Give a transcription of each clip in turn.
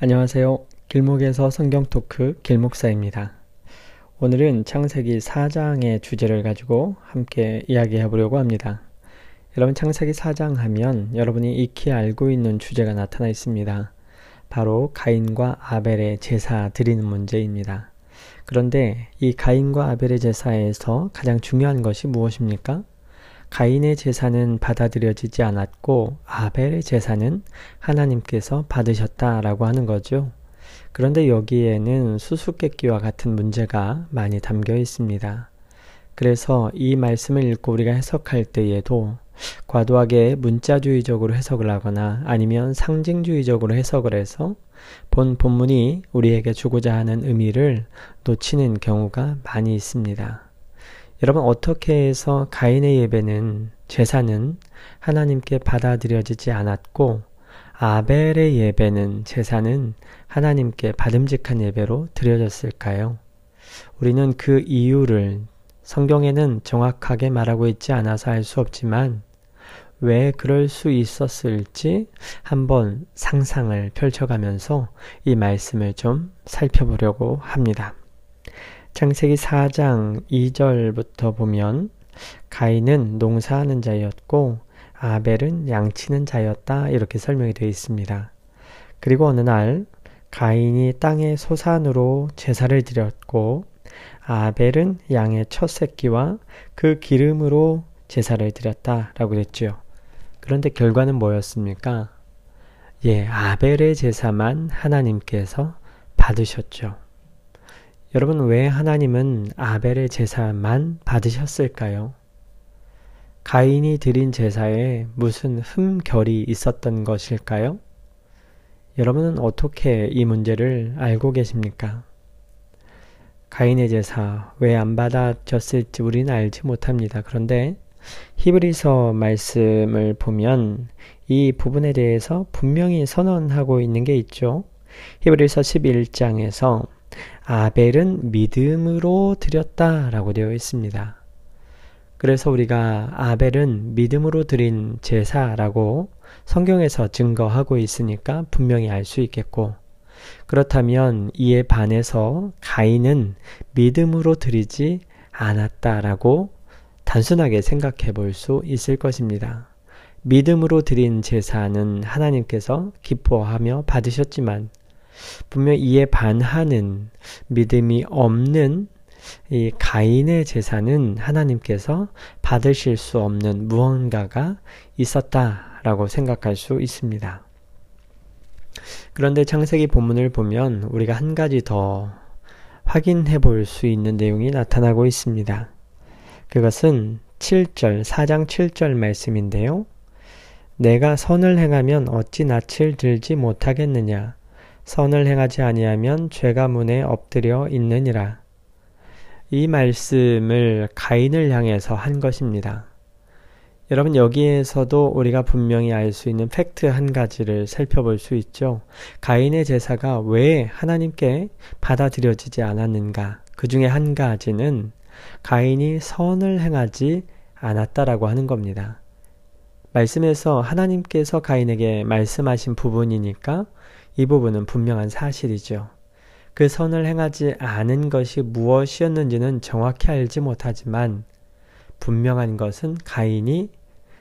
안녕하세요. 길목에서 성경 토크 길목사입니다. 오늘은 창세기 4장의 주제를 가지고 함께 이야기해 보려고 합니다. 여러분 창세기 4장 하면 여러분이 익히 알고 있는 주제가 나타나 있습니다. 바로 가인과 아벨의 제사 드리는 문제입니다. 그런데 이 가인과 아벨의 제사에서 가장 중요한 것이 무엇입니까? 가인의 제사는 받아들여지지 않았고 아벨의 제사는 하나님께서 받으셨다라고 하는 거죠. 그런데 여기에는 수수께끼와 같은 문제가 많이 담겨 있습니다. 그래서 이 말씀을 읽고 우리가 해석할 때에도 과도하게 문자주의적으로 해석을 하거나 아니면 상징주의적으로 해석을 해서 본 본문이 우리에게 주고자 하는 의미를 놓치는 경우가 많이 있습니다. 여러분 어떻게 해서 가인의 예배는 제사는 하나님께 받아들여지지 않았고 아벨의 예배는 제사는 하나님께 받음직한 예배로 드려졌을까요? 우리는 그 이유를 성경에는 정확하게 말하고 있지 않아서 알 수 없지만 왜 그럴 수 있었을지 한번 상상을 펼쳐가면서 이 말씀을 좀 살펴보려고 합니다. 창세기 4장 2절부터 보면 가인은 농사하는 자였고 아벨은 양치는 자였다 이렇게 설명이 되어 있습니다. 그리고 어느 날 가인이 땅의 소산으로 제사를 드렸고 아벨은 양의 첫 새끼와 그 기름으로 제사를 드렸다라고 했죠. 그런데 결과는 뭐였습니까? 예, 아벨의 제사만 하나님께서 받으셨죠. 여러분, 왜 하나님은 아벨의 제사만 받으셨을까요? 가인이 드린 제사에 무슨 흠결이 있었던 것일까요? 여러분은 어떻게 이 문제를 알고 계십니까? 가인의 제사 왜 안 받아졌을지 우리는 알지 못합니다. 그런데 히브리서 말씀을 보면 이 부분에 대해서 분명히 선언하고 있는 게 있죠. 히브리서 11장에서 아벨은 믿음으로 드렸다 라고 되어 있습니다. 그래서 우리가 아벨은 믿음으로 드린 제사라고 성경에서 증거하고 있으니까 분명히 알 수 있겠고, 그렇다면 이에 반해서 가인은 믿음으로 드리지 않았다라고 단순하게 생각해 볼 수 있을 것입니다. 믿음으로 드린 제사는 하나님께서 기뻐하며 받으셨지만 분명 이에 반하는 믿음이 없는 이 가인의 제사는 하나님께서 받으실 수 없는 무언가가 있었다라고 생각할 수 있습니다. 그런데 창세기 본문을 보면 우리가 한 가지 더 확인해 볼 수 있는 내용이 나타나고 있습니다. 그것은 7절, 4장 7절 말씀인데요. 내가 선을 행하면 어찌 낯을 들지 못하겠느냐? 선을 행하지 아니하면 죄가 문에 엎드려 있느니라. 이 말씀을 가인을 향해서 한 것입니다. 여러분 여기에서도 우리가 분명히 알 수 있는 팩트 한 가지를 살펴볼 수 있죠. 가인의 제사가 왜 하나님께 받아들여지지 않았는가? 그 중에 한 가지는 가인이 선을 행하지 않았다라고 하는 겁니다. 말씀에서 하나님께서 가인에게 말씀하신 부분이니까 이 부분은 분명한 사실이죠. 그 선을 행하지 않은 것이 무엇이었는지는 정확히 알지 못하지만 분명한 것은 가인이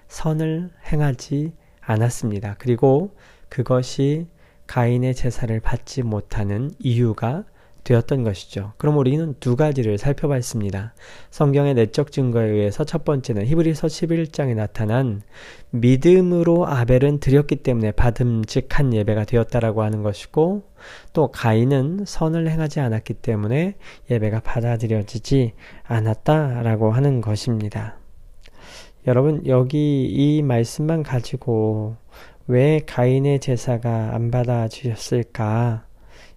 선을 행하지 않았습니다. 그리고 그것이 가인의 제사를 받지 못하는 이유가 되었던 것이죠. 그럼 우리는 두 가지를 살펴봤습니다. 성경의 내적 증거에 의해서 첫 번째는 히브리서 11장에 나타난 믿음으로 아벨은 드렸기 때문에 받음직한 예배가 되었다라고 하는 것이고 또 가인은 선을 행하지 않았기 때문에 예배가 받아들여지지 않았다라고 하는 것입니다. 여러분 여기 이 말씀만 가지고 왜 가인의 제사가 안 받아주셨을까?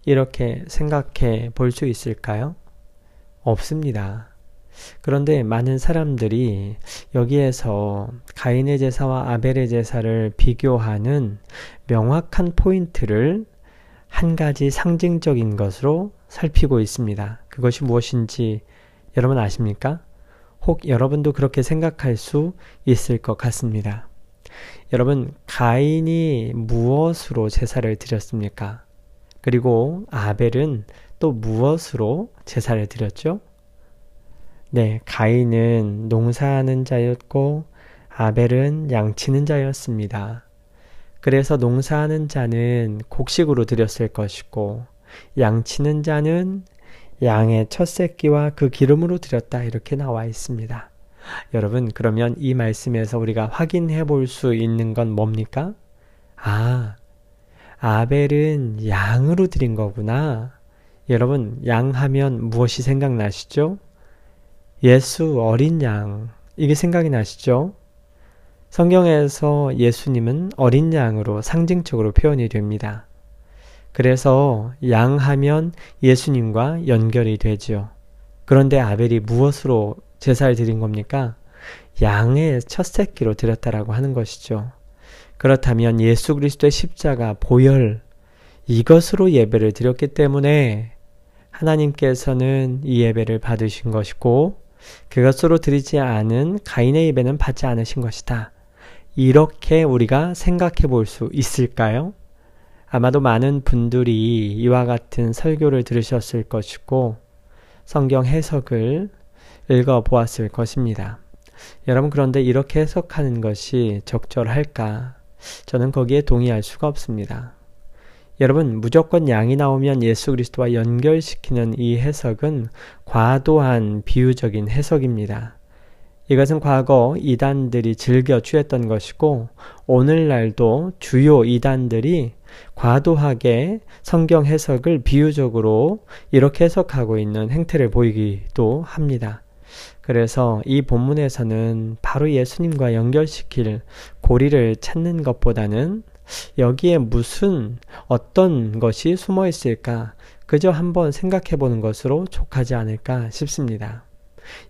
이렇게 생각해 볼 수 있을까요? 없습니다. 그런데 많은 사람들이 여기에서 가인의 제사와 아벨의 제사를 비교하는 명확한 포인트를 한 가지 상징적인 것으로 살피고 있습니다. 그것이 무엇인지 여러분 아십니까? 혹 여러분도 그렇게 생각할 수 있을 것 같습니다. 여러분, 가인이 무엇으로 제사를 드렸습니까? 그리고 아벨은 또 무엇으로 제사를 드렸죠? 네, 가인은 농사하는 자였고 아벨은 양치는 자였습니다. 그래서 농사하는 자는 곡식으로 드렸을 것이고 양치는 자는 양의 첫 새끼와 그 기름으로 드렸다 이렇게 나와 있습니다. 여러분 그러면 이 말씀에서 우리가 확인해 볼 수 있는 건 뭡니까? 아, 아벨은 양으로 드린 거구나. 여러분 양하면 무엇이 생각나시죠? 예수 어린 양 이게 생각이 나시죠? 성경에서 예수님은 어린 양으로 상징적으로 표현이 됩니다. 그래서 양하면 예수님과 연결이 되죠. 그런데 아벨이 무엇으로 제사를 드린 겁니까? 양의 첫 새끼로 드렸다라고 하는 것이죠. 그렇다면 예수 그리스도의 십자가 보혈 이것으로 예배를 드렸기 때문에 하나님께서는 이 예배를 받으신 것이고 그것으로 드리지 않은 가인의 예배는 받지 않으신 것이다. 이렇게 우리가 생각해 볼 수 있을까요? 아마도 많은 분들이 이와 같은 설교를 들으셨을 것이고 성경 해석을 읽어 보았을 것입니다. 여러분 그런데 이렇게 해석하는 것이 적절할까? 저는 거기에 동의할 수가 없습니다. 여러분 무조건 양이 나오면 예수 그리스도와 연결시키는 이 해석은 과도한 비유적인 해석입니다. 이것은 과거 이단들이 즐겨 취했던 것이고 오늘날도 주요 이단들이 과도하게 성경 해석을 비유적으로 이렇게 해석하고 있는 행태를 보이기도 합니다. 그래서 이 본문에서는 바로 예수님과 연결시킬 고리를 찾는 것보다는 여기에 무슨 어떤 것이 숨어 있을까 그저 한번 생각해 보는 것으로 족하지 않을까 싶습니다.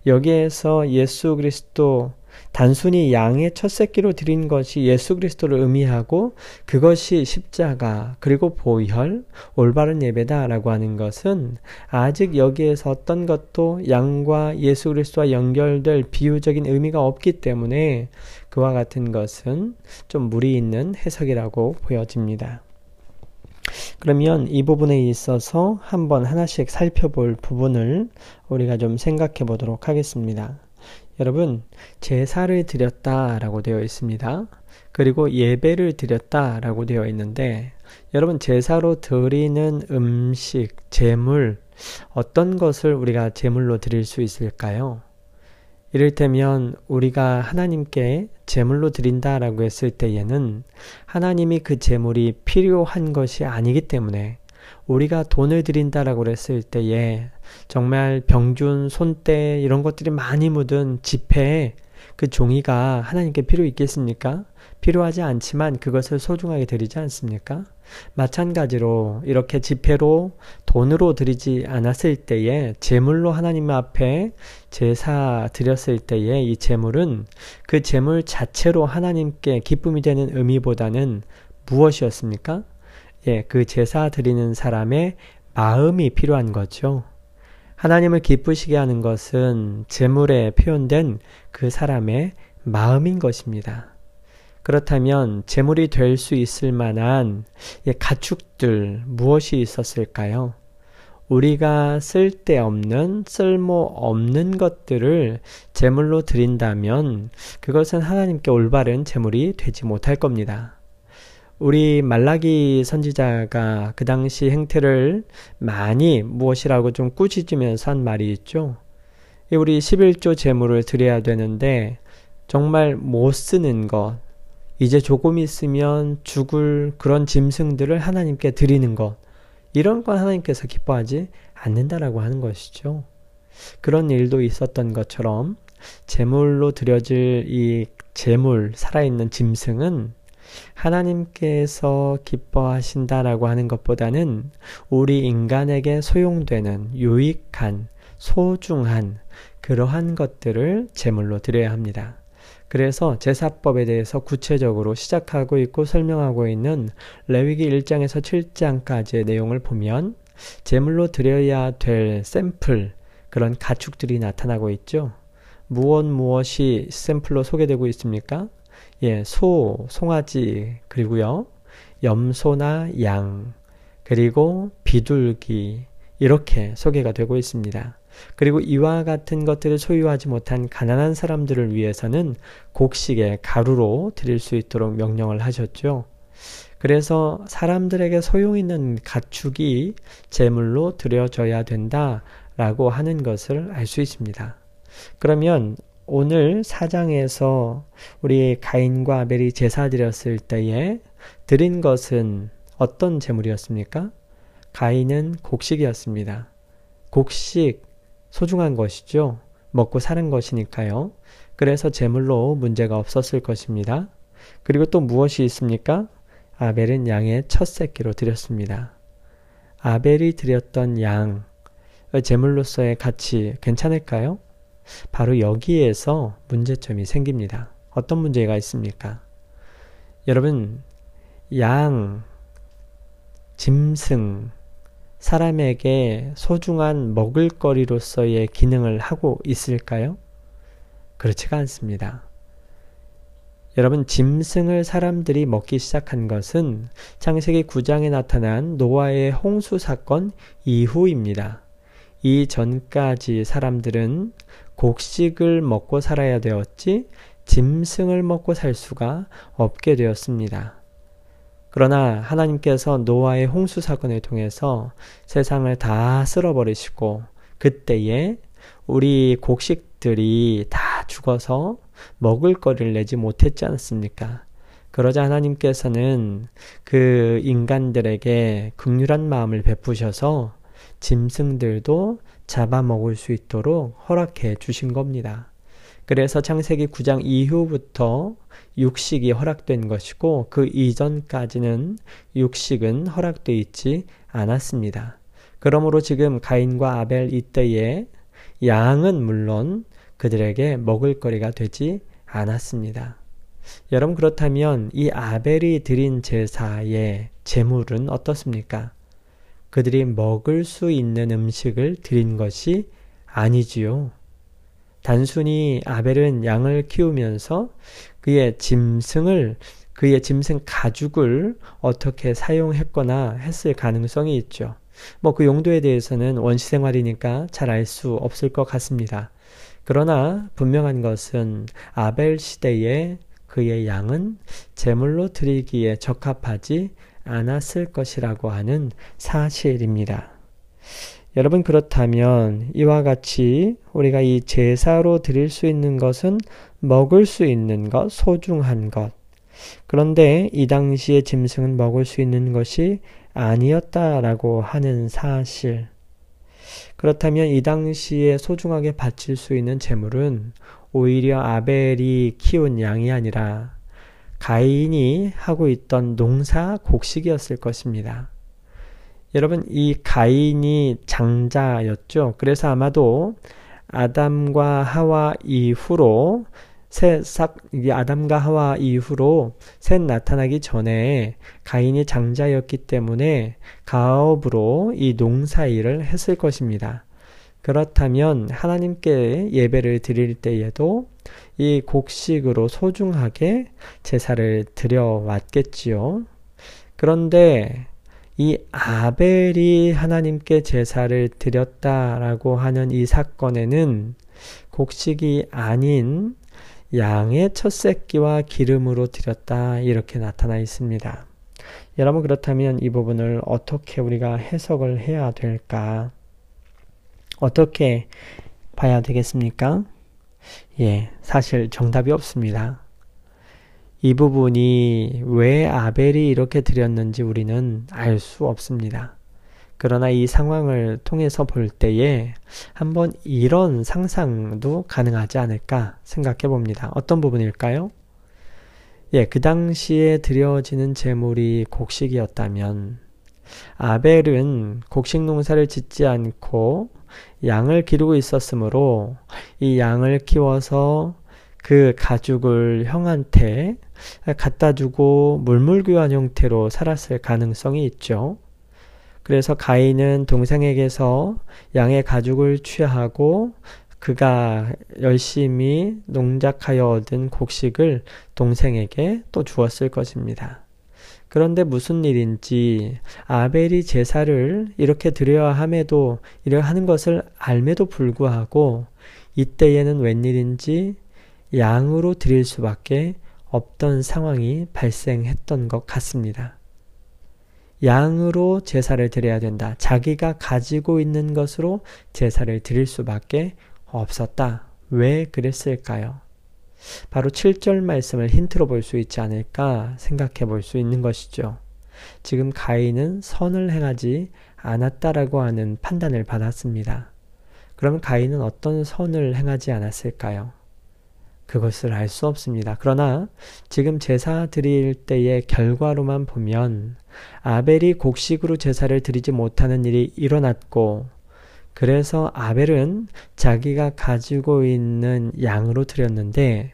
여기에서 예수 그리스도 단순히 양의 첫 새끼로 드린 것이 예수 그리스도를 의미하고 그것이 십자가 그리고 보혈 올바른 예배다라고 하는 것은 아직 여기에서 어떤 것도 양과 예수 그리스도와 연결될 비유적인 의미가 없기 때문에 그와 같은 것은 좀 무리 있는 해석이라고 보여집니다. 그러면 이 부분에 있어서 한번 하나씩 살펴볼 부분을 우리가 좀 생각해 보도록 하겠습니다. 여러분, 제사를 드렸다 라고 되어 있습니다. 그리고 예배를 드렸다 라고 되어 있는데, 여러분, 제사로 드리는 음식, 제물, 어떤 것을 우리가 제물로 드릴 수 있을까요? 이를테면 우리가 하나님께 제물로 드린다라고 했을 때에는 하나님이 그 제물이 필요한 것이 아니기 때문에 우리가 돈을 드린다라고 그랬을 때에 정말 병준, 손때 이런 것들이 많이 묻은 지폐에 그 종이가 하나님께 필요 있겠습니까? 필요하지 않지만 그것을 소중하게 드리지 않습니까? 마찬가지로 이렇게 지폐로 돈으로 드리지 않았을 때에 제물로 하나님 앞에 제사 드렸을 때에 이 제물은 그 제물 자체로 하나님께 기쁨이 되는 의미보다는 무엇이었습니까? 예, 그 제사 드리는 사람의 마음이 필요한 거죠. 하나님을 기쁘시게 하는 것은 제물에 표현된 그 사람의 마음인 것입니다. 그렇다면 재물이 될 수 있을 만한 가축들 무엇이 있었을까요? 우리가 쓸데없는 쓸모없는 것들을 제물로 드린다면 그것은 하나님께 올바른 제물이 되지 못할 겁니다. 우리 말라기 선지자가 그 당시 행태를 많이 무엇이라고 좀 꾸짖으면서 한 말이 있죠. 우리 11조 제물을 드려야 되는데 정말 못 쓰는 것, 이제 조금 있으면 죽을 그런 짐승들을 하나님께 드리는 것. 이런 건 하나님께서 기뻐하지 않는다라고 하는 것이죠. 그런 일도 있었던 것처럼 제물로 드려질 이 제물, 살아있는 짐승은 하나님께서 기뻐하신다라고 하는 것보다는 우리 인간에게 소용되는 유익한, 소중한 그러한 것들을 제물로 드려야 합니다. 그래서 제사법에 대해서 구체적으로 시작하고 있고 설명하고 있는 레위기 1장에서 7장까지의 내용을 보면 제물로 드려야 될 샘플 그런 가축들이 나타나고 있죠. 무엇 무엇이 샘플로 소개되고 있습니까? 예, 소, 송아지, 그리고요. 염소나 양, 그리고 비둘기 이렇게 소개가 되고 있습니다. 그리고 이와 같은 것들을 소유하지 못한 가난한 사람들을 위해서는 곡식의 가루로 드릴 수 있도록 명령을 하셨죠. 그래서 사람들에게 소용 있는 가축이 제물로 드려져야 된다라고 하는 것을 알 수 있습니다. 그러면 오늘 사장에서 우리 가인과 아벨이 제사 드렸을 때에 드린 것은 어떤 제물이었습니까? 가인은 곡식이었습니다. 곡식 소중한 것이죠. 먹고 사는 것이니까요. 그래서 제물로 문제가 없었을 것입니다. 그리고 또 무엇이 있습니까? 아벨은 양의 첫 새끼로 드렸습니다. 아벨이 드렸던 양, 제물로서의 가치 괜찮을까요? 바로 여기에서 문제점이 생깁니다. 어떤 문제가 있습니까? 여러분, 양, 짐승, 사람에게 소중한 먹을거리로서의 기능을 하고 있을까요? 그렇지가 않습니다. 여러분, 짐승을 사람들이 먹기 시작한 것은 창세기 9장에 나타난 노아의 홍수 사건 이후입니다. 이 전까지 사람들은 곡식을 먹고 살아야 되었지 짐승을 먹고 살 수가 없게 되었습니다. 그러나 하나님께서 노아의 홍수 사건을 통해서 세상을 다 쓸어버리시고 그때에 우리 곡식들이 다 죽어서 먹을 거리를 내지 못했지 않습니까? 그러자 하나님께서는 그 인간들에게 극률한 마음을 베푸셔서 짐승들도 잡아먹을 수 있도록 허락해 주신 겁니다. 그래서 창세기 9장 이후부터 육식이 허락된 것이고 그 이전까지는 육식은 허락되어 있지 않았습니다. 그러므로 지금 가인과 아벨 이때에 양은 물론 그들에게 먹을 거리가 되지 않았습니다. 여러분 그렇다면 이 아벨이 드린 제사의 제물은 어떻습니까? 그들이 먹을 수 있는 음식을 드린 것이 아니지요. 단순히 아벨은 양을 키우면서 그의 짐승을 그의 짐승 가죽을 어떻게 사용했거나 했을 가능성이 있죠. 뭐 그 용도에 대해서는 원시 생활이니까 잘 알 수 없을 것 같습니다. 그러나 분명한 것은 아벨 시대에 그의 양은 제물로 드리기에 적합하지 않았을 것이라고 하는 사실입니다. 여러분 그렇다면 이와 같이 우리가 이 제사로 드릴 수 있는 것은 먹을 수 있는 것, 소중한 것. 그런데 이 당시에 짐승은 먹을 수 있는 것이 아니었다라고 하는 사실. 그렇다면 이 당시에 소중하게 바칠 수 있는 제물은 오히려 아벨이 키운 양이 아니라 가인이 하고 있던 농사 곡식이었을 것입니다. 여러분 이 가인이 장자였죠. 그래서 아마도 아담과 하와 이후로 새싹 아담과 하와 이후로 셋 나타나기 전에 가인이 장자였기 때문에 가업으로 이 농사 일을 했을 것입니다. 그렇다면 하나님께 예배를 드릴 때에도 이 곡식으로 소중하게 제사를 드려 왔겠지요. 그런데 이 아벨이 하나님께 제사를 드렸다라고 하는 이 사건에는 곡식이 아닌 양의 첫 새끼와 기름으로 드렸다 이렇게 나타나 있습니다. 여러분 그렇다면 이 부분을 어떻게 우리가 해석을 해야 될까? 어떻게 봐야 되겠습니까? 예, 사실 정답이 없습니다. 이 부분이 왜 아벨이 이렇게 드렸는지 우리는 알 수 없습니다. 그러나 이 상황을 통해서 볼 때에 한번 이런 상상도 가능하지 않을까 생각해 봅니다. 어떤 부분일까요? 예, 그 당시에 드려지는 제물이 곡식이었다면 아벨은 곡식 농사를 짓지 않고 양을 기르고 있었으므로 이 양을 키워서 그 가죽을 형한테 갖다 주고 물물교환 형태로 살았을 가능성이 있죠. 그래서 가인은 동생에게서 양의 가죽을 취하고 그가 열심히 농작하여 얻은 곡식을 동생에게 또 주었을 것입니다. 그런데 무슨 일인지 아벨이 제사를 이렇게 드려야 함에도 이렇게 하는 것을 알매도 불구하고 이때에는 웬일인지 양으로 드릴 수밖에 없던 상황이 발생했던 것 같습니다. 양으로 제사를 드려야 된다. 자기가 가지고 있는 것으로 제사를 드릴 수밖에 없었다. 왜 그랬을까요? 바로 7절 말씀을 힌트로 볼 수 있지 않을까 생각해 볼 수 있는 것이죠. 지금 가인은 선을 행하지 않았다라고 하는 판단을 받았습니다. 그러면 가인은 어떤 선을 행하지 않았을까요? 그것을 알 수 없습니다. 그러나 지금 제사 드릴 때의 결과로만 보면 아벨이 곡식으로 제사를 드리지 못하는 일이 일어났고 그래서 아벨은 자기가 가지고 있는 양으로 드렸는데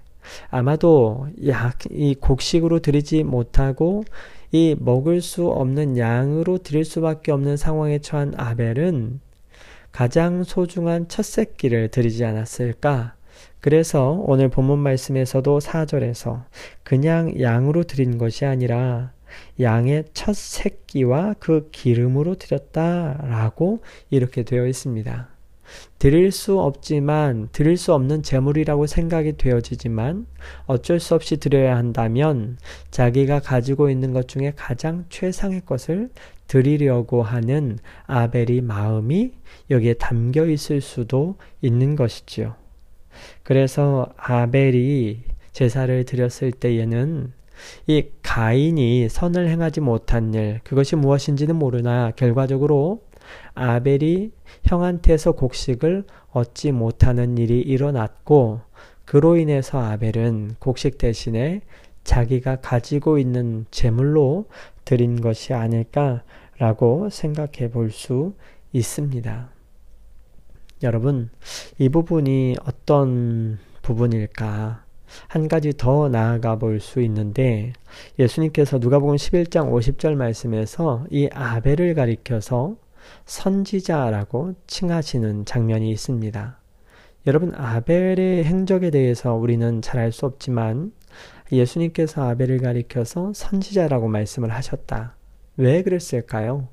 아마도 이 곡식으로 드리지 못하고 이 먹을 수 없는 양으로 드릴 수밖에 없는 상황에 처한 아벨은 가장 소중한 첫 새끼를 드리지 않았을까? 그래서 오늘 본문 말씀에서도 4절에서 그냥 양으로 드린 것이 아니라 양의 첫 새끼와 그 기름으로 드렸다라고 이렇게 되어 있습니다. 드릴 수 없지만 드릴 수 없는 재물이라고 생각이 되어지지만 어쩔 수 없이 드려야 한다면 자기가 가지고 있는 것 중에 가장 최상의 것을 드리려고 하는 아벨이 마음이 여기에 담겨 있을 수도 있는 것이지요. 그래서 아벨이 제사를 드렸을 때에는 이 가인이 선을 행하지 못한 일, 그것이 무엇인지는 모르나 결과적으로 아벨이 형한테서 곡식을 얻지 못하는 일이 일어났고, 그로 인해서 아벨은 곡식 대신에 자기가 가지고 있는 재물로 드린 것이 아닐까라고 생각해 볼 수 있습니다. 여러분, 이 부분이 어떤 부분일까? 한 가지 더 나아가 볼 수 있는데 예수님께서 누가복음 11장 50절 말씀에서 이 아벨을 가리켜서 선지자라고 칭하시는 장면이 있습니다. 여러분 아벨의 행적에 대해서 우리는 잘 알 수 없지만 예수님께서 아벨을 가리켜서 선지자라고 말씀을 하셨다. 왜 그랬을까요?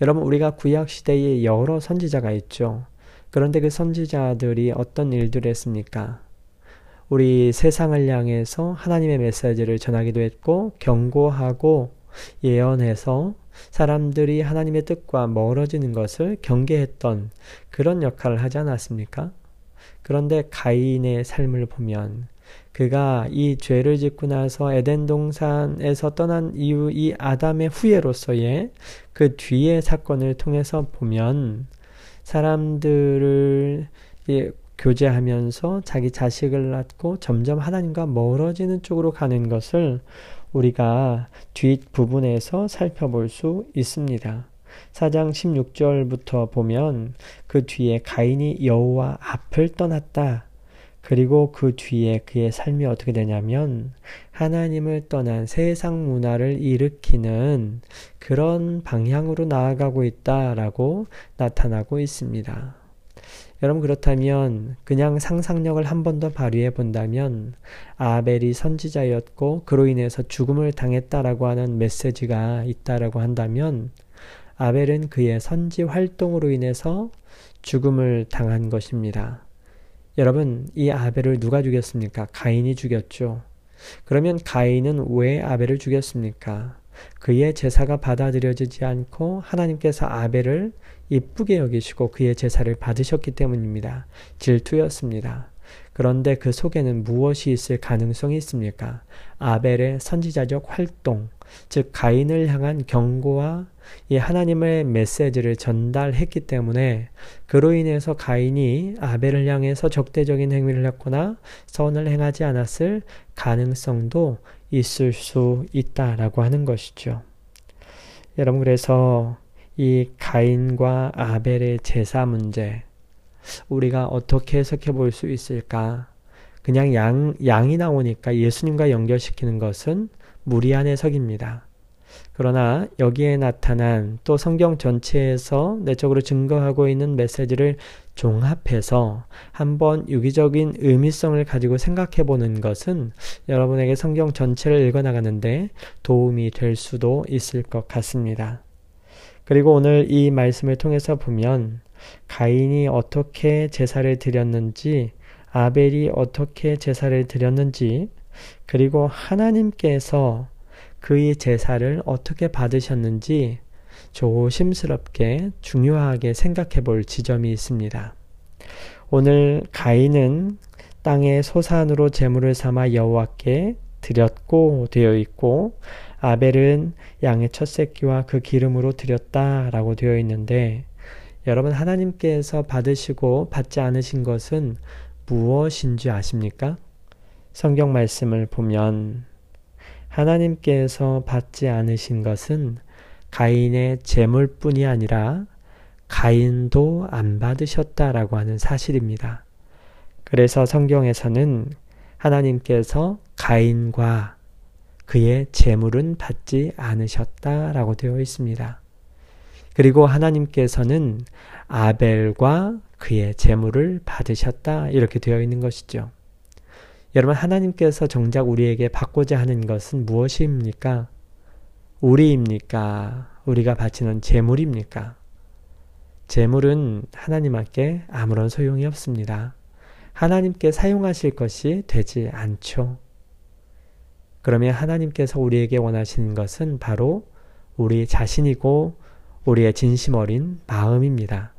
여러분 우리가 구약 시대에 여러 선지자가 있죠. 그런데 그 선지자들이 어떤 일들을 했습니까? 우리 세상을 향해서 하나님의 메시지를 전하기도 했고, 경고하고 예언해서 사람들이 하나님의 뜻과 멀어지는 것을 경계했던 그런 역할을 하지 않았습니까? 그런데 가인의 삶을 보면 그가 이 죄를 짓고 나서 에덴 동산에서 떠난 이후 이 아담의 후예로서의 그 뒤의 사건을 통해서 보면 사람들을 교제하면서 자기 자식을 낳고 점점 하나님과 멀어지는 쪽으로 가는 것을 우리가 뒷부분에서 살펴볼 수 있습니다. 4장 16절부터 보면 그 뒤에 가인이 여호와 앞을 떠났다. 그리고 그 뒤에 그의 삶이 어떻게 되냐면 하나님을 떠난 세상 문화를 일으키는 그런 방향으로 나아가고 있다라고 나타나고 있습니다. 여러분 그렇다면 그냥 상상력을 한 번 더 발휘해 본다면 아벨이 선지자였고 그로 인해서 죽음을 당했다라고 하는 메시지가 있다라고 한다면 아벨은 그의 선지 활동으로 인해서 죽음을 당한 것입니다. 여러분, 이 아벨을 누가 죽였습니까? 가인이 죽였죠. 그러면 가인은 왜 아벨을 죽였습니까? 그의 제사가 받아들여지지 않고 하나님께서 아벨을 이쁘게 여기시고 그의 제사를 받으셨기 때문입니다. 질투였습니다. 그런데 그 속에는 무엇이 있을 가능성이 있습니까? 아벨의 선지자적 활동, 즉 가인을 향한 경고와 이 하나님의 메시지를 전달했기 때문에 그로 인해서 가인이 아벨을 향해서 적대적인 행위를 했거나 선을 행하지 않았을 가능성도 있을 수 있다라고 하는 것이죠. 여러분 그래서 이 가인과 아벨의 제사 문제 우리가 어떻게 해석해 볼 수 있을까? 그냥 양, 양이 나오니까 예수님과 연결시키는 것은 무리한 해석입니다. 그러나 여기에 나타난 또 성경 전체에서 내적으로 증거하고 있는 메시지를 종합해서 한번 유기적인 의미성을 가지고 생각해 보는 것은 여러분에게 성경 전체를 읽어 나가는데 도움이 될 수도 있을 것 같습니다. 그리고 오늘 이 말씀을 통해서 보면 가인이 어떻게 제사를 드렸는지 아벨이 어떻게 제사를 드렸는지 그리고 하나님께서 그의 제사를 어떻게 받으셨는지 조심스럽게 중요하게 생각해 볼 지점이 있습니다. 오늘 가인은 땅의 소산으로 제물을 삼아 여호와께 드렸고 되어 있고 아벨은 양의 첫 새끼와 그 기름으로 드렸다라고 되어 있는데 여러분 하나님께서 받으시고 받지 않으신 것은 무엇인지 아십니까? 성경 말씀을 보면 하나님께서 받지 않으신 것은 가인의 재물뿐이 아니라 가인도 안 받으셨다라고 하는 사실입니다. 그래서 성경에서는 하나님께서 가인과 그의 재물은 받지 않으셨다라고 되어 있습니다. 그리고 하나님께서는 아벨과 그의 재물을 받으셨다 이렇게 되어 있는 것이죠. 여러분 하나님께서 정작 우리에게 받고자 하는 것은 무엇입니까? 우리입니까? 우리가 바치는 재물입니까? 재물은 하나님께 아무런 소용이 없습니다. 하나님께 사용하실 것이 되지 않죠. 그러면 하나님께서 우리에게 원하시는 것은 바로 우리 자신이고 우리의 진심 어린 마음입니다.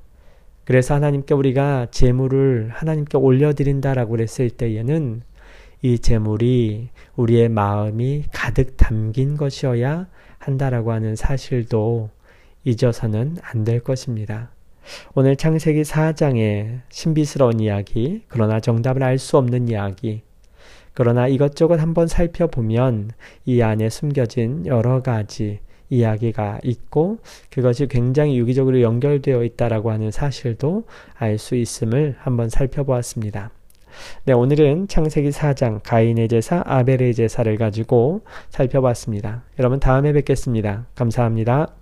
그래서 하나님께 우리가 재물을 하나님께 올려드린다라고 그랬을 때에는 이 재물이 우리의 마음이 가득 담긴 것이어야 한다라고 하는 사실도 잊어서는 안 될 것입니다. 오늘 창세기 4장의 신비스러운 이야기, 그러나 정답을 알 수 없는 이야기, 그러나 이것저것 한번 살펴보면 이 안에 숨겨진 여러 가지 이야기가 있고 그것이 굉장히 유기적으로 연결되어 있다라고 하는 사실도 알 수 있음을 한번 살펴보았습니다. 네, 오늘은 창세기 4장 가인의 제사, 아벨의 제사를 가지고 살펴봤습니다. 여러분 다음에 뵙겠습니다. 감사합니다.